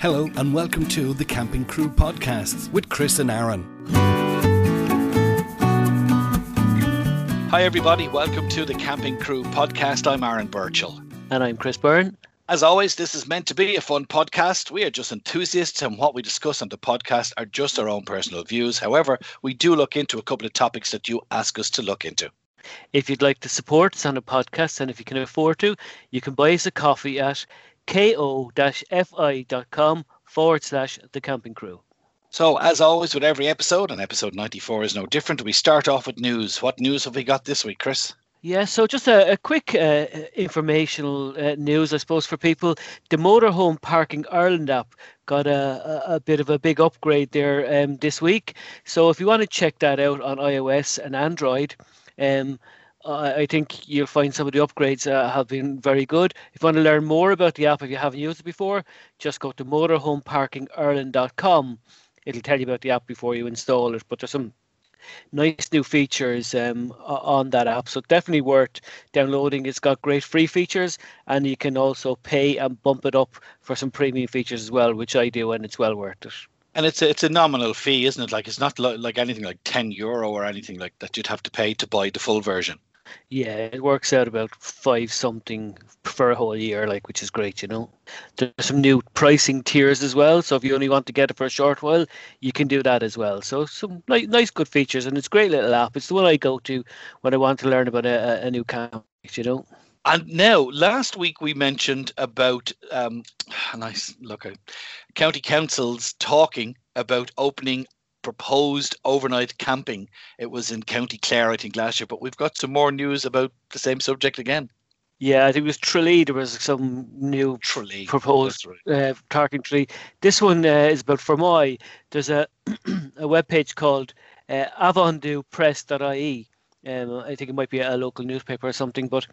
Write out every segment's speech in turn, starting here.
Hello, and welcome to the Camping Crew podcast with Chris and Aaron. Hi, everybody. Welcome to the Camping Crew podcast. I'm Aaron Burchael. And I'm Chris Byrne. As always, this is meant to be a fun podcast. We are just enthusiasts, and what we discuss on the podcast are just our own personal views. However, we do look into a couple of topics that you ask us to look into. If you'd like to support us on the podcast, and if you can afford to, you can buy us a coffee at ko-fi.com forward slash the camping crew. So, as always, with every episode, and episode 94 is no different, we start off with news. What news have we got this week, Chris? Yeah, so just a, a quick uh, informational uh, news, I suppose, for people. The Motorhome Parking Ireland app got a, a, a bit of a big upgrade there um, this week. So if you want to check that out on iOS and Android, um, I think you'll find some of the upgrades uh, have been very good. If you want to learn more about the app, if you haven't used it before, just go to motorhomeparkingireland.com. It'll tell you about the app before you install it. But there's some nice new features um, on that app, so definitely worth downloading. It's got great free features, and you can also pay and bump it up for some premium features as well, which I do, and it's well worth it. And it's a, it's a nominal fee, isn't it? Like it's not like anything like ten euro or anything like that. You'd have to pay to buy the full version. Yeah, it works out about five something for a whole year, like which is great, you know. There's some new pricing tiers as well, so if you only want to get it for a short while, you can do that as well. So some nice, nice good features, and it's a great little app. It's the one I go to when I want to learn about a, a new camp, you know. And now, last week we mentioned about um, a nice look county councils talking about opening proposed overnight camping. It was in County Clare, I think, last year. But we've got some more news about the same subject again. Yeah, I think it was Tralee. There was some new Tralee proposed right. uh, targeting Tralee. This one uh, is about Fermoy. There's a a web page called uh, avondhupress.ie. Um, I think it might be a local newspaper or something, but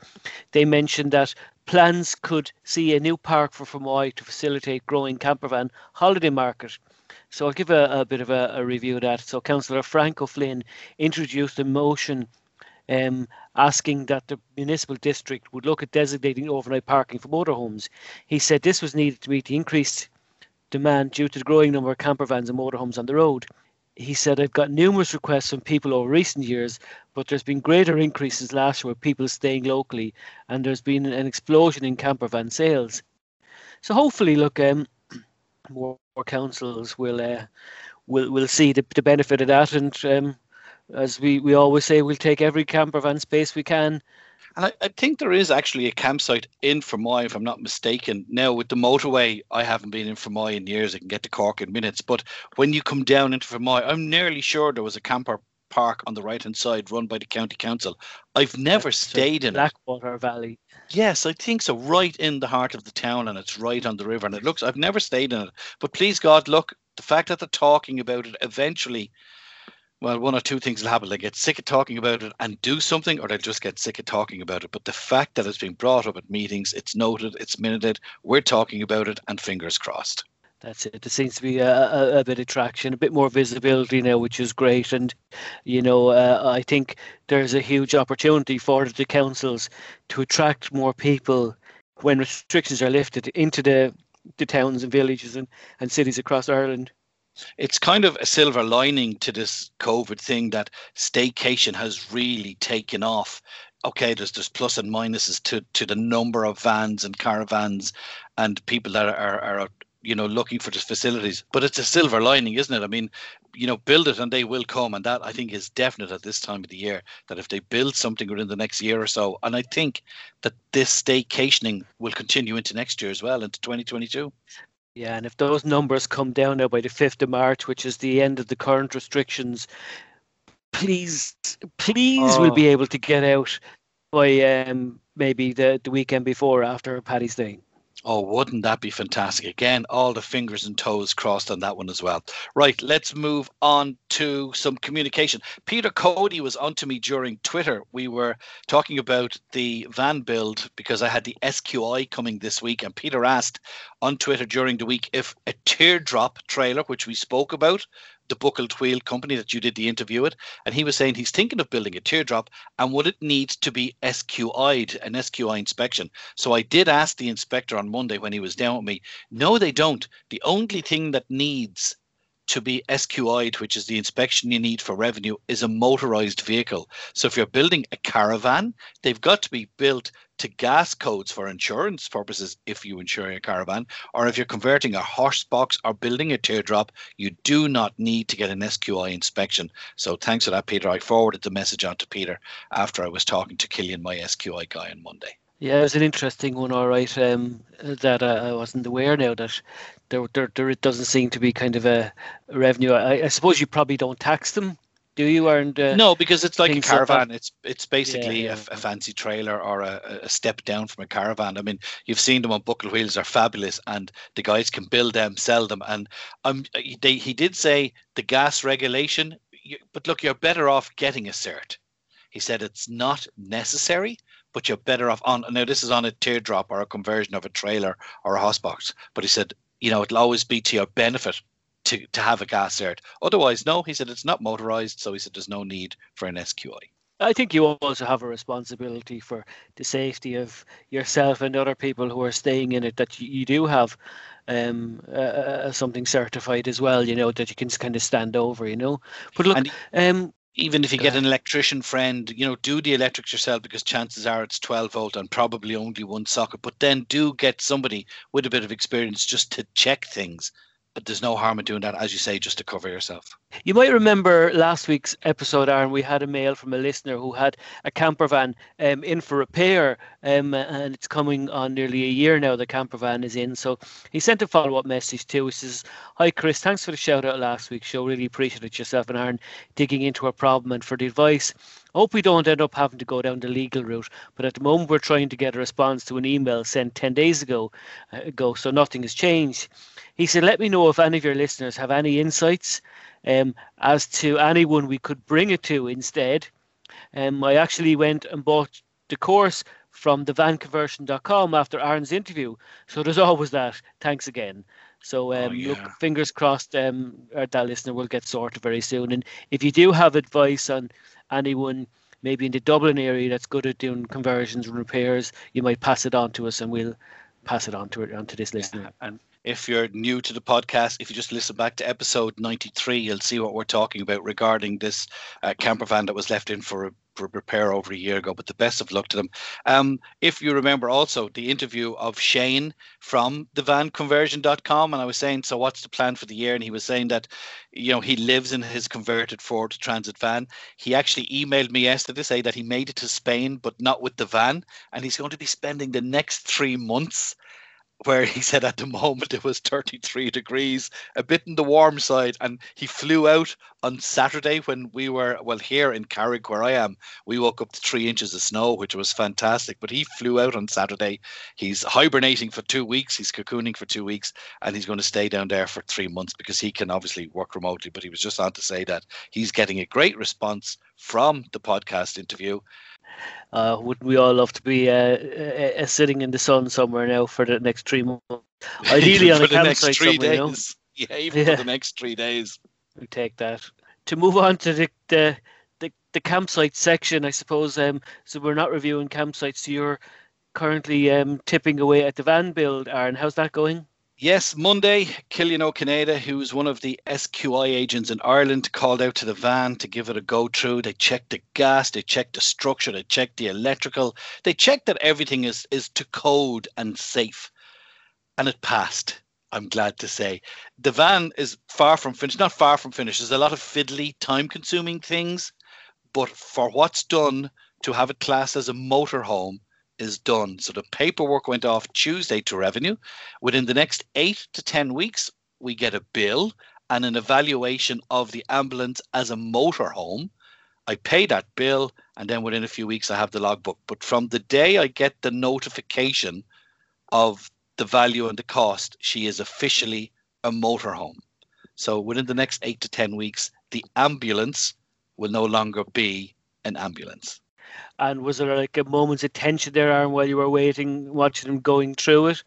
they mentioned that plans could see a new park for Fermoy to facilitate growing campervan holiday market. So I'll give a, a bit of a, a, review of that. So Councillor Frank O'Flynn introduced a motion um, asking that the municipal district would look at designating overnight parking for motorhomes. He said this was needed to meet the increased demand due to the growing number of camper vans and motorhomes on the road. He said, I've got numerous requests from people over recent years, but there's been greater increases last year with people staying locally, and there's been an explosion in camper van sales. So hopefully, look, um, more, councils will uh, will will see the, the benefit of that, and um, as we, we always say, we'll take every camper van space we can. And I, I think there is actually a campsite in Fermoy, if I'm not mistaken. Now, with the motorway, I haven't been in Fermoy in years. I can get to Cork in minutes. But when you come down into Fermoy, I'm nearly sure there was a camper park on the right hand side run by the county council. I've never That's stayed in Blackwater it. Valley. Yes, I think so. Right in the heart of the town, and it's right on the river. And it looks. I've never stayed in it, but please God, look. The fact that they're talking about it eventually. Well, one or two things will happen. They get sick of talking about it and do something, or they'll just get sick of talking about it. But the fact that it's been brought up at meetings, it's noted, it's minuted, we're talking about it, and fingers crossed that's it. There seems to be a, a, a, bit of traction, a bit more visibility now, which is great. And you know, uh, I think there's a huge opportunity for the councils to attract more people when restrictions are lifted into the the towns and villages and, and cities across Ireland. It's kind of a silver lining to this COVID thing that staycation has really taken off okay, there's there's plus and minuses to to the number of vans and caravans and people that are, are you know, looking for the facilities. But it's a silver lining, isn't it? I mean, you know, build it and they will come. And that I think is definite at this time of the year that if they build something within the next year or so, and I think that this staycationing will continue into next year as well, into 2022. Yeah, and if those numbers come down now by the 5th of March, which is the end of the current restrictions, please, please, oh. we'll be able to get out by um, maybe the, the weekend before after Paddy's Day. Oh, wouldn't that be fantastic? Again, all the fingers and toes crossed on that one as well. Right, let's move on to some communication. Peter Cody was onto me during Twitter. We were talking about the van build because I had the SQI coming this week, and Peter asked on Twitter during the week if a teardrop trailer, which we spoke about, the buckled wheel company that you did the interview with, and he was saying he's thinking of building a teardrop and would it need to be SQI'd, an SQI inspection. So I did ask the inspector on Monday when he was down with me. No, they don't. The only thing that needs to be SQI'd, which is the inspection you need for revenue, is a motorized vehicle. So if you're building a caravan, they've got to be built to gas codes for insurance purposes if you insure your caravan, or if you're converting a horse box or building a teardrop, you do not need to get an SQI inspection. So thanks for that, Peter. I forwarded the message on to Peter after I was talking to Killian, my SQI guy, on Monday. Yeah, it was an interesting one, all right. Um, that uh, I wasn't aware now that there, there, there doesn't seem to be kind of a revenue. I, I suppose you probably don't tax them, do you? And uh, no, because it's like a caravan. It's it's basically yeah, yeah. A, a, fancy trailer or a, a, step down from a caravan. I mean, you've seen them on buckle wheels; they're fabulous, and the guys can build them, sell them. And um, they, he did say the gas regulation, but look, you're better off getting a cert. He said it's not necessary, but you're better off on. Now, this is on a teardrop or a conversion of a trailer or a house box. But he said, you know, it'll always be to your benefit to, to have a gas cert. Otherwise, no, he said it's not motorized. So he said there's no need for an SQI. I think you also have a responsibility for the safety of yourself and other people who are staying in it. That you, you do have um, uh, uh, something certified as well. You know that you can kind of stand over. You know, but look, and, um, even if you get an electrician friend, you know, do the electrics yourself because chances are it's 12 volt and probably only one socket. But then do get somebody with a bit of experience just to check things but there's no harm in doing that, as you say, just to cover yourself. You might remember last week's episode, Aaron. We had a mail from a listener who had a camper van um, in for repair, um, and it's coming on nearly a year now. The camper van is in, so he sent a follow up message too. He says, "Hi Chris, thanks for the shout out last week's show. Really appreciated yourself and Aaron digging into our problem and for the advice." Hope we don't end up having to go down the legal route, but at the moment we're trying to get a response to an email sent 10 days ago, uh, ago so nothing has changed. He said, Let me know if any of your listeners have any insights um, as to anyone we could bring it to instead. Um, I actually went and bought the course from thevanconversion.com after Aaron's interview. So there's always that. Thanks again. So oh, um, oh, yeah. look, fingers crossed um, that listener will get sorted very soon. And if you do have advice on anyone maybe in the Dublin area that's good at doing conversions and repairs, you might pass it on to us and we'll pass it on to on to this listener. Yeah. And if you're new to the podcast, if you just listen back to episode 93, you'll see what we're talking about regarding this uh, camper van that was left in for, repair over a year ago. But the best of luck to them. Um, if you remember also the interview of Shane from thevanconversion.com, and I was saying, so what's the plan for the year? And he was saying that, you know, he lives in his converted Ford Transit van. He actually emailed me yesterday to say that he made it to Spain, but not with the van. And he's going to be spending the next three months where he said at the moment it was 33 degrees, a bit in the warm side. And he flew out on Saturday when we were, well, here in Carrick, where I am, we woke up to three inches of snow, which was fantastic. But he flew out on Saturday. He's hibernating for two weeks, he's cocooning for two weeks, and he's going to stay down there for three months because he can obviously work remotely. But he was just on to say that he's getting a great response from the podcast interview uh, wouldn't we all love to be uh, uh, uh, sitting in the sun somewhere now for the next three months? Ideally on a campsite somewhere, you know? Yeah, even yeah. for the next three days. We take that. To move on to the the, the, the campsite section, I suppose. Um, so we're not reviewing campsites. So you're currently um, tipping away at the van build, Aaron. How's that going? Yes, Monday, Killian O'Canada, who's one of the SQI agents in Ireland, called out to the van to give it a go through. They checked the gas, they checked the structure, they checked the electrical, they checked that everything is, is to code and safe. And it passed, I'm glad to say. The van is far from finished, not far from finished. There's a lot of fiddly, time consuming things, but for what's done to have it classed as a motorhome, is done. So the paperwork went off Tuesday to revenue. Within the next eight to 10 weeks, we get a bill and an evaluation of the ambulance as a motorhome. I pay that bill, and then within a few weeks, I have the logbook. But from the day I get the notification of the value and the cost, she is officially a motorhome. So within the next eight to 10 weeks, the ambulance will no longer be an ambulance. And was there like a moment's attention there, Aaron, while you were waiting, watching him going through it?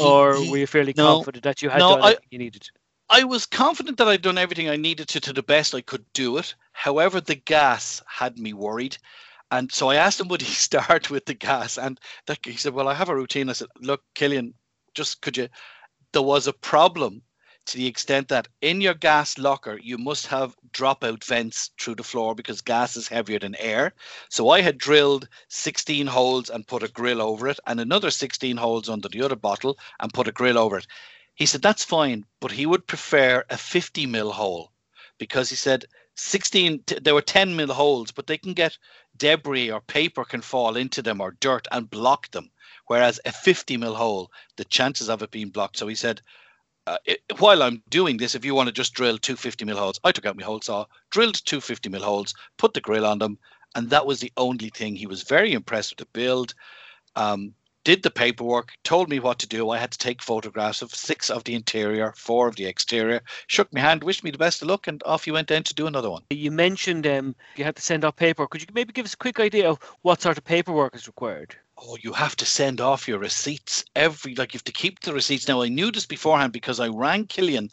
Or he, he, were you fairly no, confident that you had no, done I, you needed? I was confident that I'd done everything I needed to to the best I could do it. However, the gas had me worried. And so I asked him, would he start with the gas? And that, he said, well, I have a routine. I said, look, Killian, just could you? There was a problem to the extent that in your gas locker, you must have dropout vents through the floor because gas is heavier than air. So I had drilled 16 holes and put a grill over it, and another 16 holes under the other bottle and put a grill over it. He said, That's fine, but he would prefer a 50 mil hole because he said 16, there were 10 mil holes, but they can get debris or paper can fall into them or dirt and block them. Whereas a 50 mil hole, the chances of it being blocked. So he said, uh, it, while I'm doing this, if you want to just drill two 50 mil holes, I took out my hole saw, drilled two 50 mil holes, put the grill on them, and that was the only thing. He was very impressed with the build. Um, did the paperwork, told me what to do. I had to take photographs of six of the interior, four of the exterior, shook my hand, wished me the best of luck, and off he went then to do another one. You mentioned um, you had to send off paperwork. Could you maybe give us a quick idea of what sort of paperwork is required? Oh, you have to send off your receipts every, like you have to keep the receipts. Now, I knew this beforehand because I rang Killian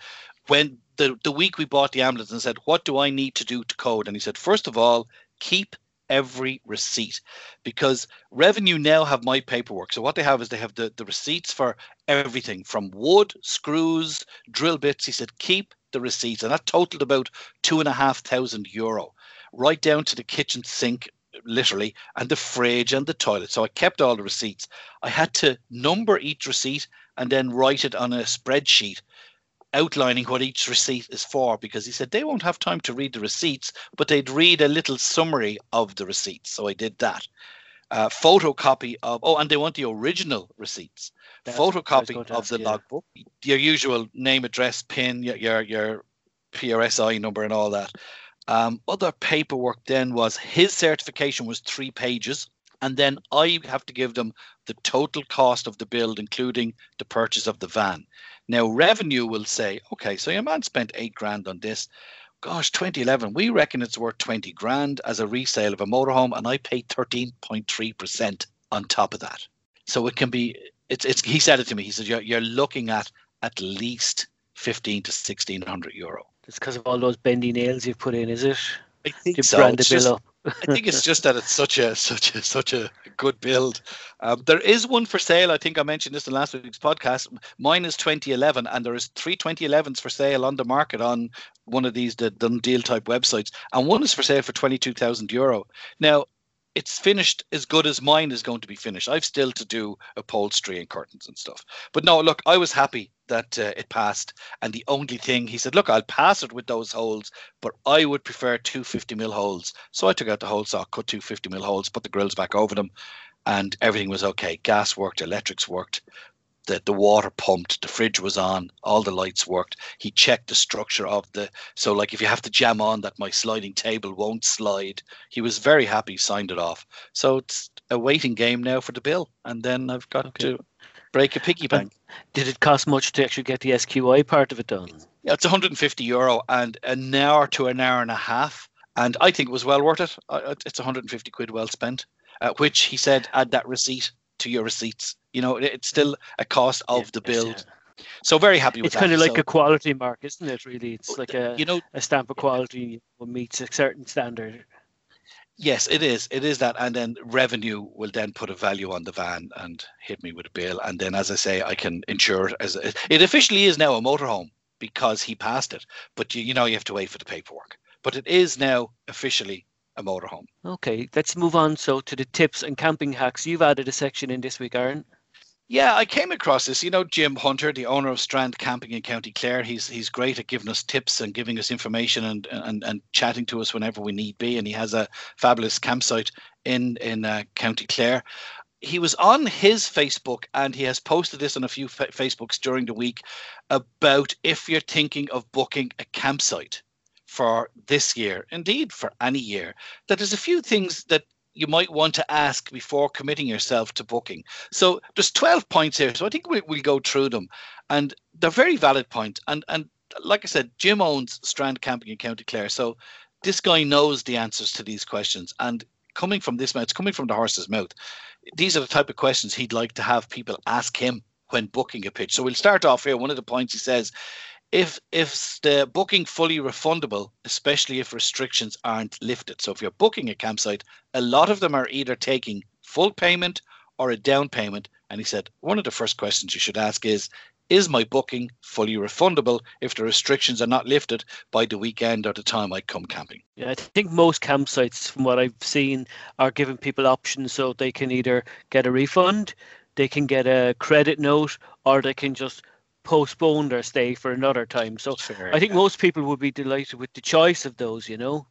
when the, the week we bought the ambulance and said, What do I need to do to code? And he said, First of all, keep every receipt because revenue now have my paperwork so what they have is they have the, the receipts for everything from wood screws drill bits he said keep the receipts and that totaled about two and a half thousand euro right down to the kitchen sink literally and the fridge and the toilet so i kept all the receipts i had to number each receipt and then write it on a spreadsheet outlining what each receipt is for because he said they won't have time to read the receipts, but they'd read a little summary of the receipts. So I did that. Uh, photocopy of, oh, and they want the original receipts. That's photocopy of ask, the yeah. logbook, your usual name, address, PIN, your, your, your PRSI number, and all that. Um, other paperwork then was his certification was three pages. And then I have to give them the total cost of the build, including the purchase of the van. Now, revenue will say, okay, so your man spent eight grand on this. Gosh, 2011, we reckon it's worth 20 grand as a resale of a motorhome, and I paid 13.3% on top of that. So it can be, it's, it's, he said it to me. He said, you're, you're looking at at least 15 to 1600 euro. It's because of all those bendy nails you've put in, is it? I think so. Brand the bill up. I think it's just that it's such a such a such a good build. Um, there is one for sale. I think I mentioned this in last week's podcast. Mine is 2011, and there is three 2011s for sale on the market on one of these the done deal type websites, and one is for sale for 22,000 euro. Now it's finished as good as mine is going to be finished. I've still to do upholstery and curtains and stuff. But no, look, I was happy that uh, it passed. And the only thing he said, look, I'll pass it with those holes, but I would prefer two 50 mil holes. So I took out the hole saw, cut two 50 mil holes, put the grills back over them, and everything was okay. Gas worked, electrics worked the, the water pumped, the fridge was on, all the lights worked. He checked the structure of the so like if you have to jam on that my sliding table won't slide. He was very happy, signed it off. So it's a waiting game now for the bill, and then I've got okay. to break a piggy bank. Did it cost much to actually get the SQI part of it done? Yeah, it's 150 euro and an hour to an hour and a half, and I think it was well worth it. It's 150 quid well spent. Uh, which he said add that receipt to your receipts. You know, it's still a cost of yeah, the build. So very happy with that. it's that. kind of like so, a quality mark, isn't it? Really, it's oh, like a you know a stamp of quality meets a certain standard. Yes, it is. It is that, and then revenue will then put a value on the van and hit me with a bill, and then, as I say, I can insure it as a, it officially is now a motorhome because he passed it. But you, you know, you have to wait for the paperwork. But it is now officially a motorhome. Okay, let's move on. So to the tips and camping hacks. You've added a section in this week, Aaron. Yeah, I came across this. You know, Jim Hunter, the owner of Strand Camping in County Clare, he's he's great at giving us tips and giving us information and and, and chatting to us whenever we need be. And he has a fabulous campsite in in uh, County Clare. He was on his Facebook and he has posted this on a few fa- Facebooks during the week about if you're thinking of booking a campsite for this year, indeed for any year, that there's a few things that you might want to ask before committing yourself to booking. So there's 12 points here. So I think we, will go through them. And they're very valid points. And, and like I said, Jim owns Strand Camping in County Clare. So this guy knows the answers to these questions. And coming from this mouth, it's coming from the horse's mouth. These are the type of questions he'd like to have people ask him when booking a pitch. So we'll start off here. One of the points he says if if the booking fully refundable, especially if restrictions aren't lifted. So if you're booking a campsite, a lot of them are either taking full payment or a down payment. And he said one of the first questions you should ask is, is my booking fully refundable if the restrictions are not lifted by the weekend or the time I come camping? Yeah, I think most campsites, from what I've seen, are giving people options so they can either get a refund, they can get a credit note, or they can just postpone their stay for another time. So sure, I think yeah. most people would be delighted with the choice of those, you know.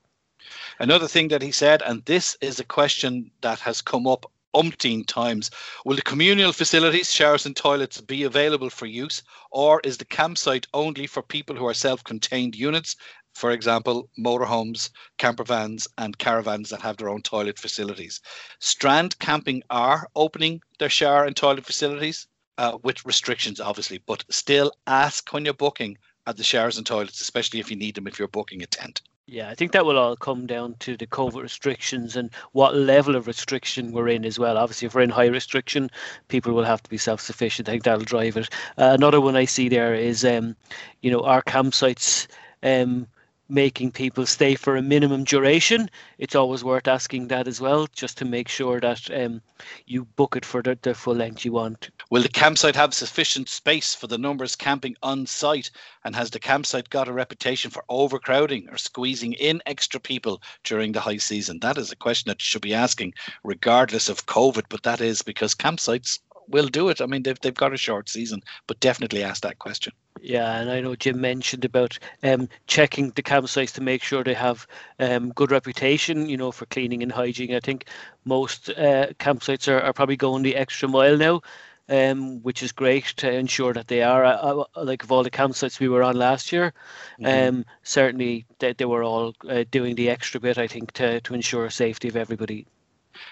Another thing that he said, and this is a question that has come up umpteen times. Will the communal facilities, showers and toilets be available for use, or is the campsite only for people who are self-contained units? For example, motorhomes, camper vans, and caravans that have their own toilet facilities. Strand camping are opening their shower and toilet facilities uh, with restrictions, obviously, but still ask when you're booking at the showers and toilets, especially if you need them if you're booking a tent. Yeah, I think that will all come down to the COVID restrictions and what level of restriction we're in as well. Obviously, if we're in high restriction, people will have to be self-sufficient. I think that'll drive it. Uh, another one I see there is, um, you know, our campsites um, making people stay for a minimum duration. It's always worth asking that as well, just to make sure that um, you book it for the, the full length you want. Will the campsite have sufficient space for the numbers camping on site? And has the campsite got a reputation for overcrowding or squeezing in extra people during the high season? That is a question that you should be asking, regardless of COVID. But that is because campsites will do it. I mean, they've, they've got a short season, but definitely ask that question. Yeah, and I know Jim mentioned about um, checking the campsites to make sure they have um, good reputation, you know, for cleaning and hygiene. I think most uh, campsites are, are probably going the extra mile now. Um, which is great to ensure that they are. Uh, like of all the campsites we were on last year, mm-hmm. um, certainly they, they were all uh, doing the extra bit. I think to to ensure safety of everybody.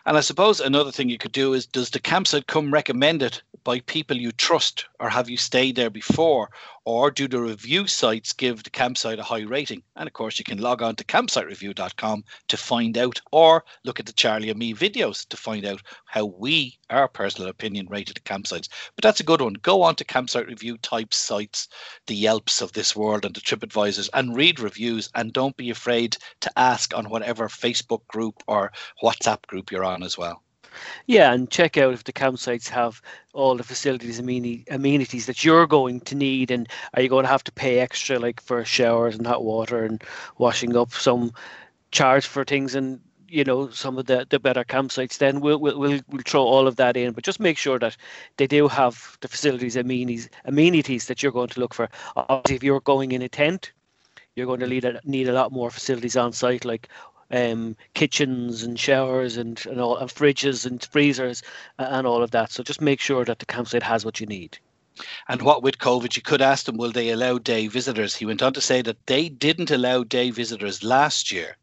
And I suppose another thing you could do is does the campsite come recommended by people you trust or have you stayed there before? Or do the review sites give the campsite a high rating? And of course, you can log on to campsitereview.com to find out or look at the Charlie and me videos to find out how we, our personal opinion, rated the campsites. But that's a good one. Go on to campsite review type sites, the Yelps of this world and the TripAdvisors and read reviews and don't be afraid to ask on whatever Facebook group or WhatsApp group you're on as well. Yeah, and check out if the campsites have all the facilities, and amenities that you're going to need, and are you going to have to pay extra, like for showers and hot water and washing up? Some charge for things, and you know some of the, the better campsites. Then we'll, we'll we'll we'll throw all of that in, but just make sure that they do have the facilities, amenities, amenities that you're going to look for. Obviously, if you're going in a tent, you're going to need a, need a lot more facilities on site, like um, kitchens and showers and, and all and fridges and freezers and all of that. So just make sure that the campsite has what you need. And what with COVID, you could ask them, will they allow day visitors? He went on to say that they didn't allow day visitors last year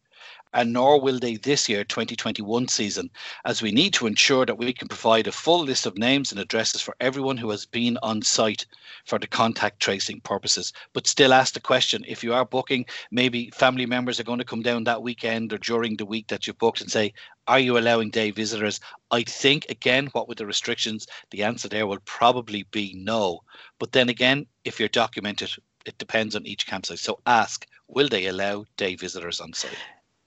and nor will they this year 2021 season as we need to ensure that we can provide a full list of names and addresses for everyone who has been on site for the contact tracing purposes. But still ask the question if you are booking maybe family members are going to come down that weekend or during the week that you booked and say are you allowing day visitors? I think again what with the restrictions the answer there will probably be no. But then again if you're documented it depends on each campsite. So ask will they allow day visitors on site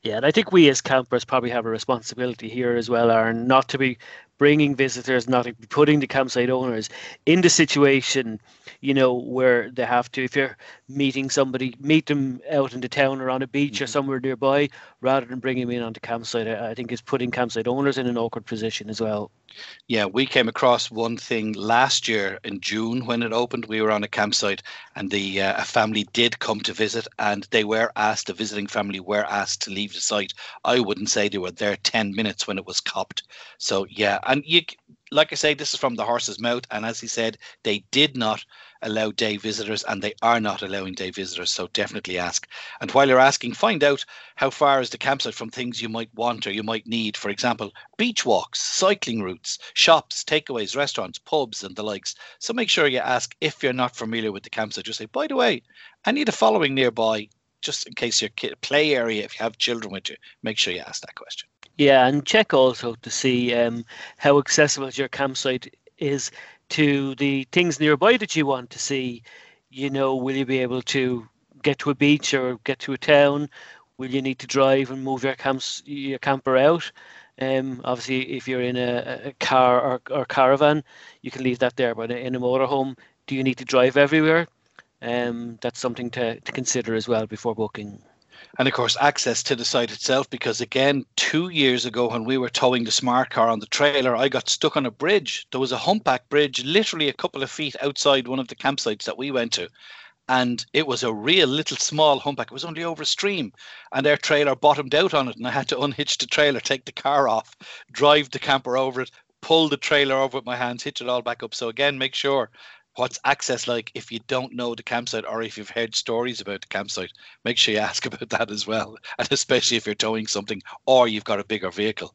yeah, and I think we as campers probably have a responsibility here as well, Aaron, not to be bringing visitors, not putting the campsite owners in the situation, you know, where they have to, if you're meeting somebody, meet them out in the town or on a beach mm-hmm. or somewhere nearby, rather than bringing them in on the campsite. I think is putting campsite owners in an awkward position as well. Yeah, we came across one thing last year in June when it opened. We were on a campsite, and the uh, a family did come to visit, and they were asked. The visiting family were asked to leave the site. I wouldn't say they were there ten minutes when it was copped. So yeah, and you, like I say, this is from the horse's mouth, and as he said, they did not allow day visitors and they are not allowing day visitors. So definitely ask. And while you're asking, find out how far is the campsite from things you might want or you might need. For example, beach walks, cycling routes, shops, takeaways, restaurants, pubs, and the likes. So make sure you ask if you're not familiar with the campsite. Just say, by the way, I need a following nearby just in case your kid, play area, if you have children with you, make sure you ask that question. Yeah, and check also to see um, how accessible your campsite is to the things nearby that you want to see you know, will you be able to get to a beach or get to a town? Will you need to drive and move your camps your camper out? Um, obviously, if you're in a, a car or, or caravan, you can leave that there. But in a motorhome, do you need to drive everywhere? Um, that's something to, to consider as well before booking. And of course, access to the site itself, because again, two years ago when we were towing the smart car on the trailer, I got stuck on a bridge. There was a humpback bridge literally a couple of feet outside one of the campsites that we went to. And it was a real little small humpback. It was only over a stream. And their trailer bottomed out on it. And I had to unhitch the trailer, take the car off, drive the camper over it, pull the trailer over with my hands, hitch it all back up. So again, make sure what's access like if you don't know the campsite or if you've heard stories about the campsite? Make sure you ask about that as well and especially if you're towing something or you've got a bigger vehicle.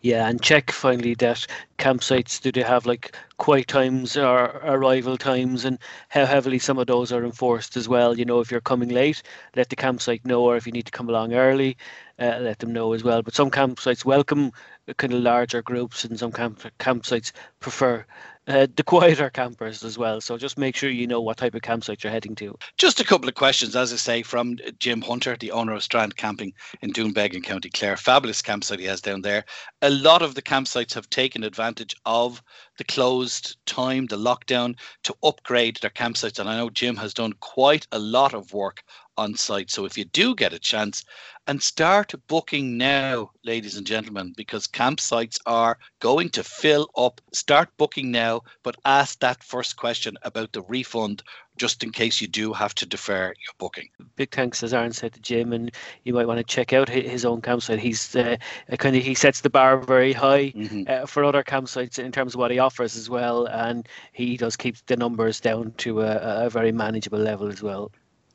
Yeah and check finally that campsites do they have like quiet times or arrival times? And how heavily some of those are enforced as well you know if you're coming late let the campsite know or if you need to come along early uh, let them know as well but some campsites welcome kind of larger groups and some camp campsites prefer uh, the quieter campers as well. So just make sure you know what type of campsite you're heading to. Just a couple of questions, as I say, from Jim Hunter, the owner of Strand Camping in Doonbeg in County Clare. Fabulous campsite he has down there. A lot of the campsites have taken advantage of the closed time, the lockdown, to upgrade their campsites. And I know Jim has done quite a lot of work on site. So if you do get a chance, and start booking now, ladies and gentlemen, because campsites are going to fill up. Start booking now, but ask that first question about the refund just in case you do have to defer your booking. Big thanks, as Aaron said to Jim, and you might want to check out his own campsite. He's uh, kind of he sets the bar very high mm-hmm. uh, for other campsites in terms of what he offers as well, and he does keep the numbers down to a, a very manageable level as well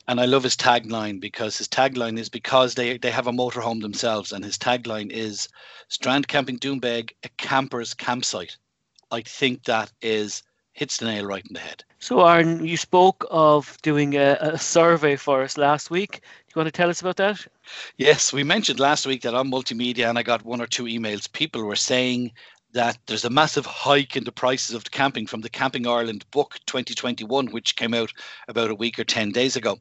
and I love his tagline because his tagline is because they they have a motorhome themselves, and his tagline is Strand Camping Doonbeg, a camper's campsite. I think that is hits the nail right in the head. So, Aaron, you spoke of doing a, a survey for us last week. Do you want to tell us about that? Yes, we mentioned last week that on multimedia, and I got one or two emails. People were saying that there's a massive hike in the prices of the camping from the Camping Ireland book 2021, which came out about a week or 10 days ago.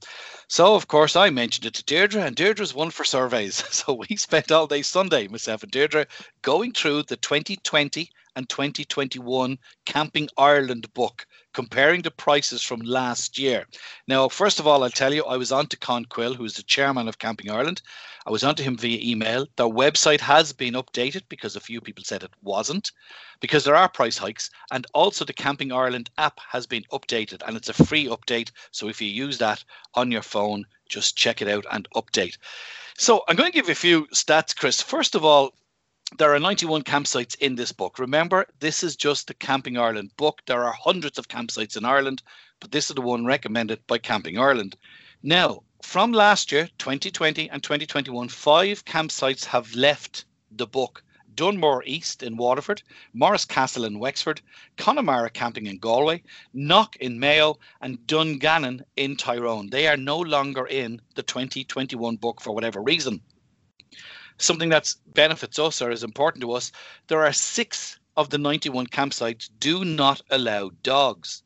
So, of course, I mentioned it to Deirdre, and Deirdre's one for surveys. So, we spent all day Sunday, myself and Deirdre, going through the 2020 and 2021 Camping Ireland book, comparing the prices from last year. Now, first of all, I'll tell you, I was on to Con Quill, who's the chairman of Camping Ireland. I was on to him via email. Their website has been updated because a few people said it wasn't, because there are price hikes. And also, the Camping Ireland app has been updated and it's a free update. So if you use that on your phone, just check it out and update. So I'm going to give you a few stats, Chris. First of all, there are 91 campsites in this book. Remember, this is just the Camping Ireland book. There are hundreds of campsites in Ireland, but this is the one recommended by Camping Ireland. Now, from last year, 2020 and 2021, five campsites have left the book. Dunmore East in Waterford, Morris Castle in Wexford, Connemara Camping in Galway, Knock in Mayo, and Dungannon in Tyrone. They are no longer in the 2021 book for whatever reason something that benefits us or is important to us, there are six of the 91 campsites do not allow dogs.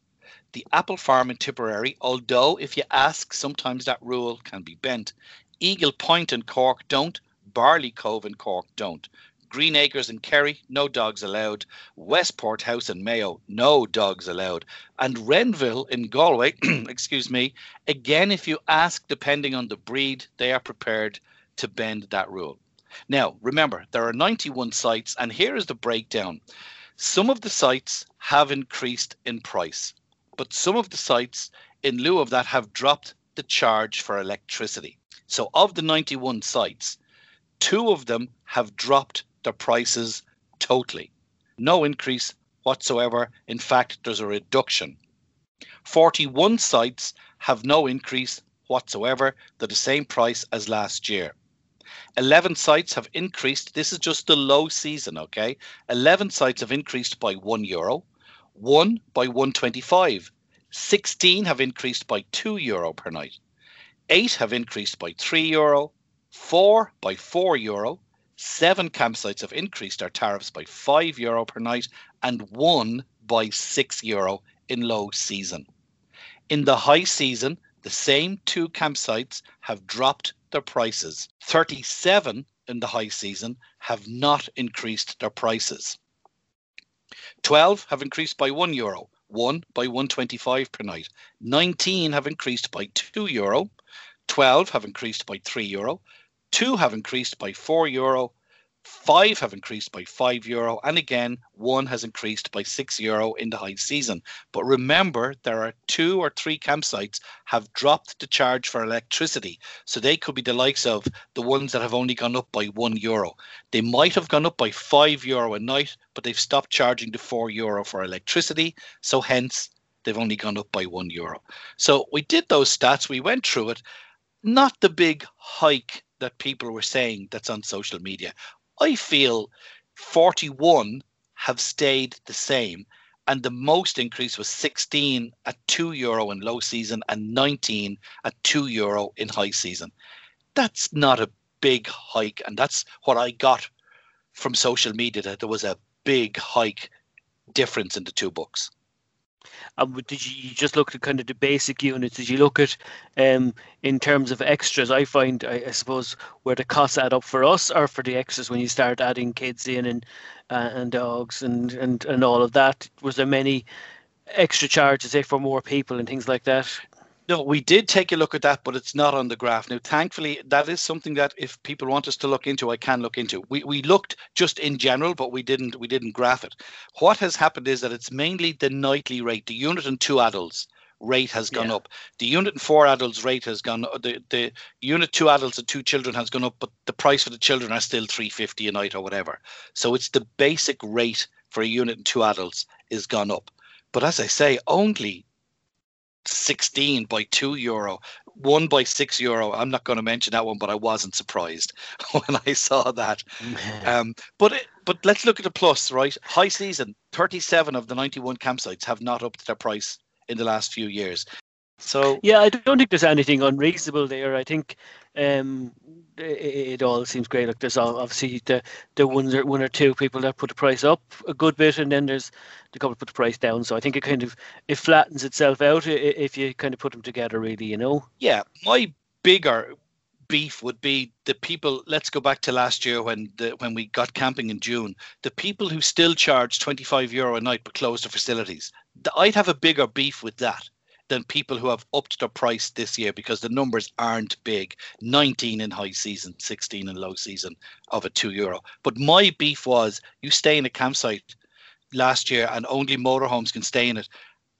The Apple Farm in Tipperary, although if you ask, sometimes that rule can be bent. Eagle Point in Cork don't. Barley Cove in Cork don't. Green Acres in Kerry, no dogs allowed. Westport House in Mayo, no dogs allowed. And Renville in Galway, excuse me, again, if you ask, depending on the breed, they are prepared to bend that rule. Now, remember, there are 91 sites, and here is the breakdown. Some of the sites have increased in price, but some of the sites, in lieu of that, have dropped the charge for electricity. So, of the 91 sites, two of them have dropped their prices totally. No increase whatsoever. In fact, there's a reduction. 41 sites have no increase whatsoever. They're the same price as last year. 11 sites have increased. This is just the low season, okay? 11 sites have increased by 1 euro, 1 by 125. 16 have increased by 2 euro per night. 8 have increased by 3 euro, 4 by 4 euro. 7 campsites have increased their tariffs by 5 euro per night and 1 by 6 euro in low season. In the high season, the same two campsites have dropped their prices. 37 in the high season have not increased their prices. 12 have increased by 1 euro, 1 by 125 per night. 19 have increased by 2 euro, 12 have increased by 3 euro, 2 have increased by 4 euro, Five have increased by five euro, and again, one has increased by six euro in the high season. But remember, there are two or three campsites have dropped the charge for electricity, so they could be the likes of the ones that have only gone up by one euro. They might have gone up by five euro a night, but they've stopped charging the four euro for electricity, so hence they've only gone up by one euro. So we did those stats, we went through it. Not the big hike that people were saying that's on social media. I feel 41 have stayed the same. And the most increase was 16 at 2 euro in low season and 19 at 2 euro in high season. That's not a big hike. And that's what I got from social media that there was a big hike difference in the two books. Um, did you, just look at kind of the basic units? Did you look at um, in terms of extras? I find, I, I, suppose, where the costs add up for us or for the extras when you start adding kids in and uh, and dogs and, and and all of that. Was there many extra charges, say, for more people and things like that? No, we did take a look at that, but it's not on the graph. Now, thankfully, that is something that if people want us to look into, I can look into. We, we looked just in general, but we didn't we didn't graph it. What has happened is that it's mainly the nightly rate, the unit and two adults rate has gone yeah. up. The unit and four adults rate has gone uh, the the unit two adults and two children has gone up, but the price for the children are still 350 a night or whatever. So it's the basic rate for a unit and two adults is gone up. But as I say, only 16 by 2 euro one by 6 euro. I'm not going to mention that one but i wasn't surprised when i saw that. Um, but it, but let's look at the plus right? High season 37 of the 91 campsites have not upped their price in the last few years so yeah, I don't think there's anything unreasonable there. I think um, it, it, all seems great. Like there's obviously the the one or one or two people that put the price up a good bit, and then there's the couple put the price down. So I think it kind of it flattens itself out if you kind of put them together. Really, you know. Yeah, my bigger beef would be the people let's go back to last year when the when we got camping in June the people who still charge 25 euro a night but close the facilities I'd have a bigger beef with that than people who have upped their price this year because the numbers aren't big. 19 in high season 16 in low season of a 2 euro. But my beef was you stay in a campsite last year and only motorhomes can stay in it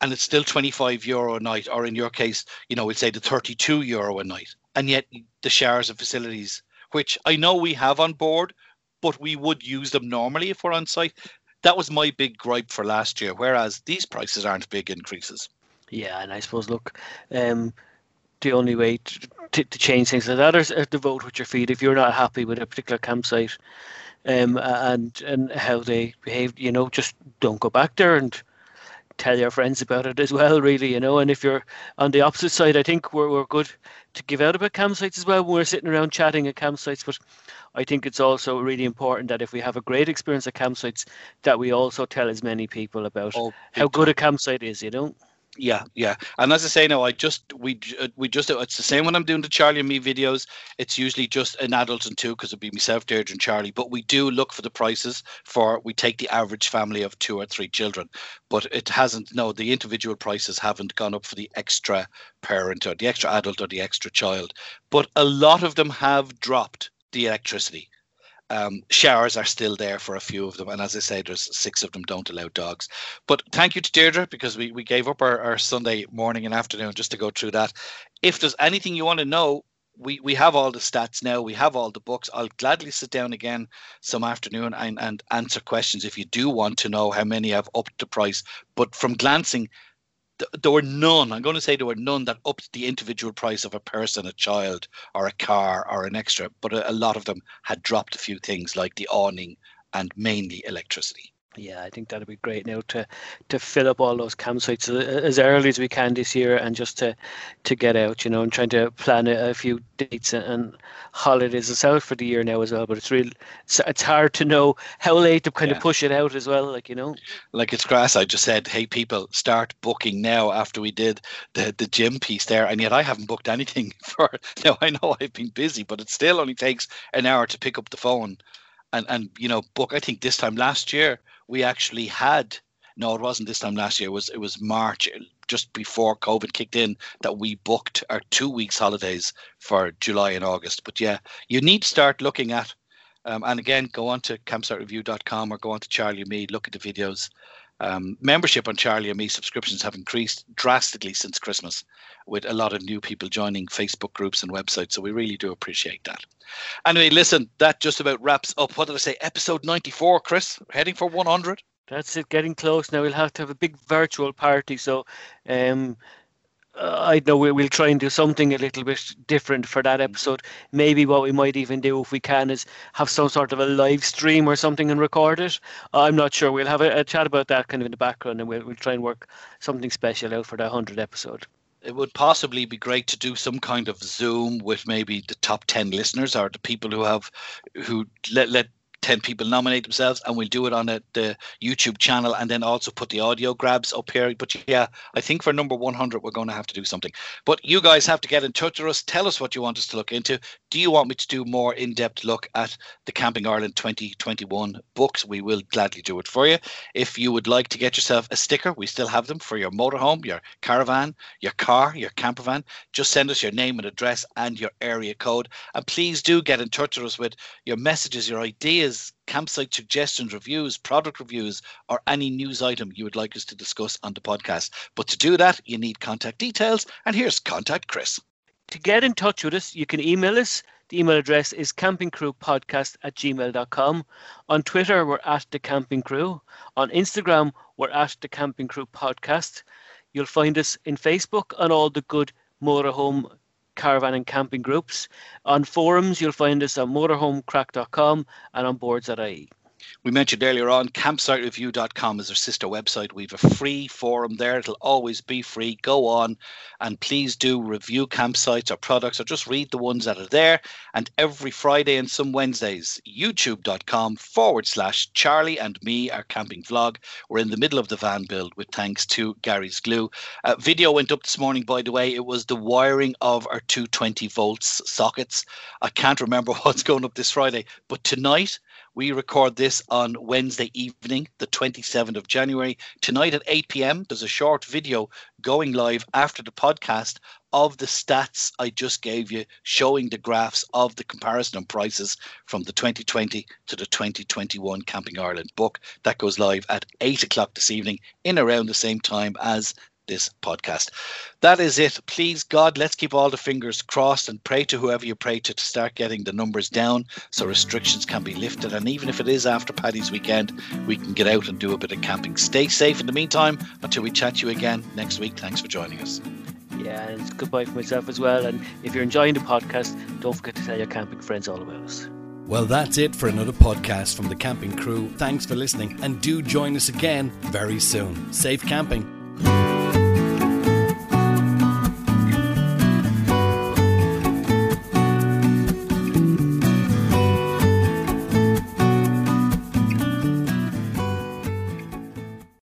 and it's still 25 euro a night or in your case you know we'd say the 32 euro a night. And yet the showers and facilities which i know we have on board but we would use them normally if we're on site. That was my big gripe for last year whereas these prices aren't big increases yeah, and I suppose look, um, the only way to, to, to, change things like that is to vote with your feet. If you're not happy with a particular campsite, um, and and how they behave, you know, just don't go back there and tell your friends about it as well, really, you know. And if you're on the opposite side, I think we're, we're good to give out about campsites as well when we're sitting around chatting at campsites. But I think it's also really important that if we have a great experience at campsites, that we also tell as many people about oh, how good a campsite is, you know. Yeah, yeah. And as I say now, I just we uh, we just it's the same when I'm doing the Charlie and me videos. It's usually just an adult and two because it'd be myself, Deirdre, and Charlie. But we do look for the prices for we take the average family of two or three children. But it hasn't. No, the individual prices haven't gone up for the extra parent or the extra adult or the extra child. But a lot of them have dropped the electricity. Um, showers are still there for a few of them, and as I say, there's six of them don't allow dogs. But thank you to Deirdre because we, we gave up our, our Sunday morning and afternoon just to go through that. If there's anything you want to know, we, we have all the stats now. We have all the books. I'll gladly sit down again some afternoon and, and answer questions if you do want to know how many have upped the price. But from glancing, there were none. I'm going to say there were none that upped the individual price of a person, a child, or a car, or an extra. But a, a lot of them had dropped a few things like the awning and mainly electricity. Yeah, I think that'd be great now to to fill up all those campsites uh, as early as we can this year, and just to to get out, you know, and trying to plan a, a few dates and, holidays us out for the year now as well. But it's real, it's, it's hard to know how late to kind yeah. of push it out as well, like you know. Like it's grass. I just said, hey, people, start booking now after we did the the Jim piece there, and yet I haven't booked anything for. Now I know I've been busy, but it still only takes an hour to pick up the phone and and you know book. I think this time last year we actually had no, it wasn't this time last year. It was it was March, just before COVID kicked in, that we booked our two weeks holidays for July and August. But yeah, you need to start looking at, um, and again, go on to campsitereview.com or go on to Charlie and Me, look at the videos. Um, membership on Charlie and Me subscriptions have increased drastically since Christmas, with a lot of new people joining Facebook groups and websites. So we really do appreciate that. Anyway, listen, that just about wraps up. What did I say? Episode 94, Chris, heading for 100. That's it, getting close now. We'll have to have a big virtual party. So, um, I know we'll, we'll try and do something a little bit different for that mm-hmm. episode. Maybe what we might even do, if we can, is have some sort of a live stream or something and record it. I'm not sure. We'll have a, a chat about that kind of in the background, and we'll, we'll try and work something special out for the 100 episode it would possibly be great to do some kind of zoom with maybe the top 10 listeners or the people who have who let, let 10 people nominate themselves and we'll do it on a, the YouTube channel and then also put the audio grabs up here. But yeah, I think for number 100, we're going to have to do something. But you guys have to get in touch with us. Tell us what you want us to look into. Do you want me to do more in depth look at the Camping Ireland 2021 books? We will gladly do it for you. If you would like to get yourself a sticker, we still have them for your motorhome, your caravan, your car, your camper van. Just send us your name and address and your area code. And please do get in touch with us with your messages, your ideas ideas, campsite suggestions, reviews, product reviews, or any news item you would like us to discuss on the podcast. But to do that, you need contact details. And here's contact Chris. To get in touch with us, you can email us. The email address is campingcrewpodcast at gmail.com. On Twitter, we're at the Camping Crew. On Instagram, we're at the Camping Crew Podcast. You'll find us in Facebook on all the good motorhome caravan and camping groups. On forums, you'll find us on motorhomecrack.com and on boards.ie. We mentioned earlier on, campsitereview.com is our sister website. We have a free forum there. It'll always be free. Go on and please do review campsites or products or just read the ones that are there. And every Friday and some Wednesdays, youtube.com forward slash Charlie and me, our camping vlog. We're in the middle of the van build with thanks to Gary's Glue. Uh, video went up this morning, by the way. It was the wiring of our 220 volts sockets. I can't remember what's going up this Friday, but tonight, we record this on Wednesday evening, the 27th of January. Tonight at 8 p.m., there's a short video going live after the podcast of the stats I just gave you, showing the graphs of the comparison on prices from the 2020 to the 2021 Camping Ireland book. That goes live at 8 o'clock this evening, in around the same time as this podcast. That is it. Please, God, let's keep all the fingers crossed and pray to whoever you pray to to start getting the numbers down so restrictions can be lifted. And even if it is after Paddy's weekend, we can get out and do a bit of camping. Stay safe in the meantime until we chat to you again next week. Thanks for joining us. Yeah, and it's goodbye for myself as well. And if you're enjoying the podcast, don't forget to tell your camping friends all about us. Well, that's it for another podcast from the Camping Crew. Thanks for listening, and do join us again very soon. Safe camping.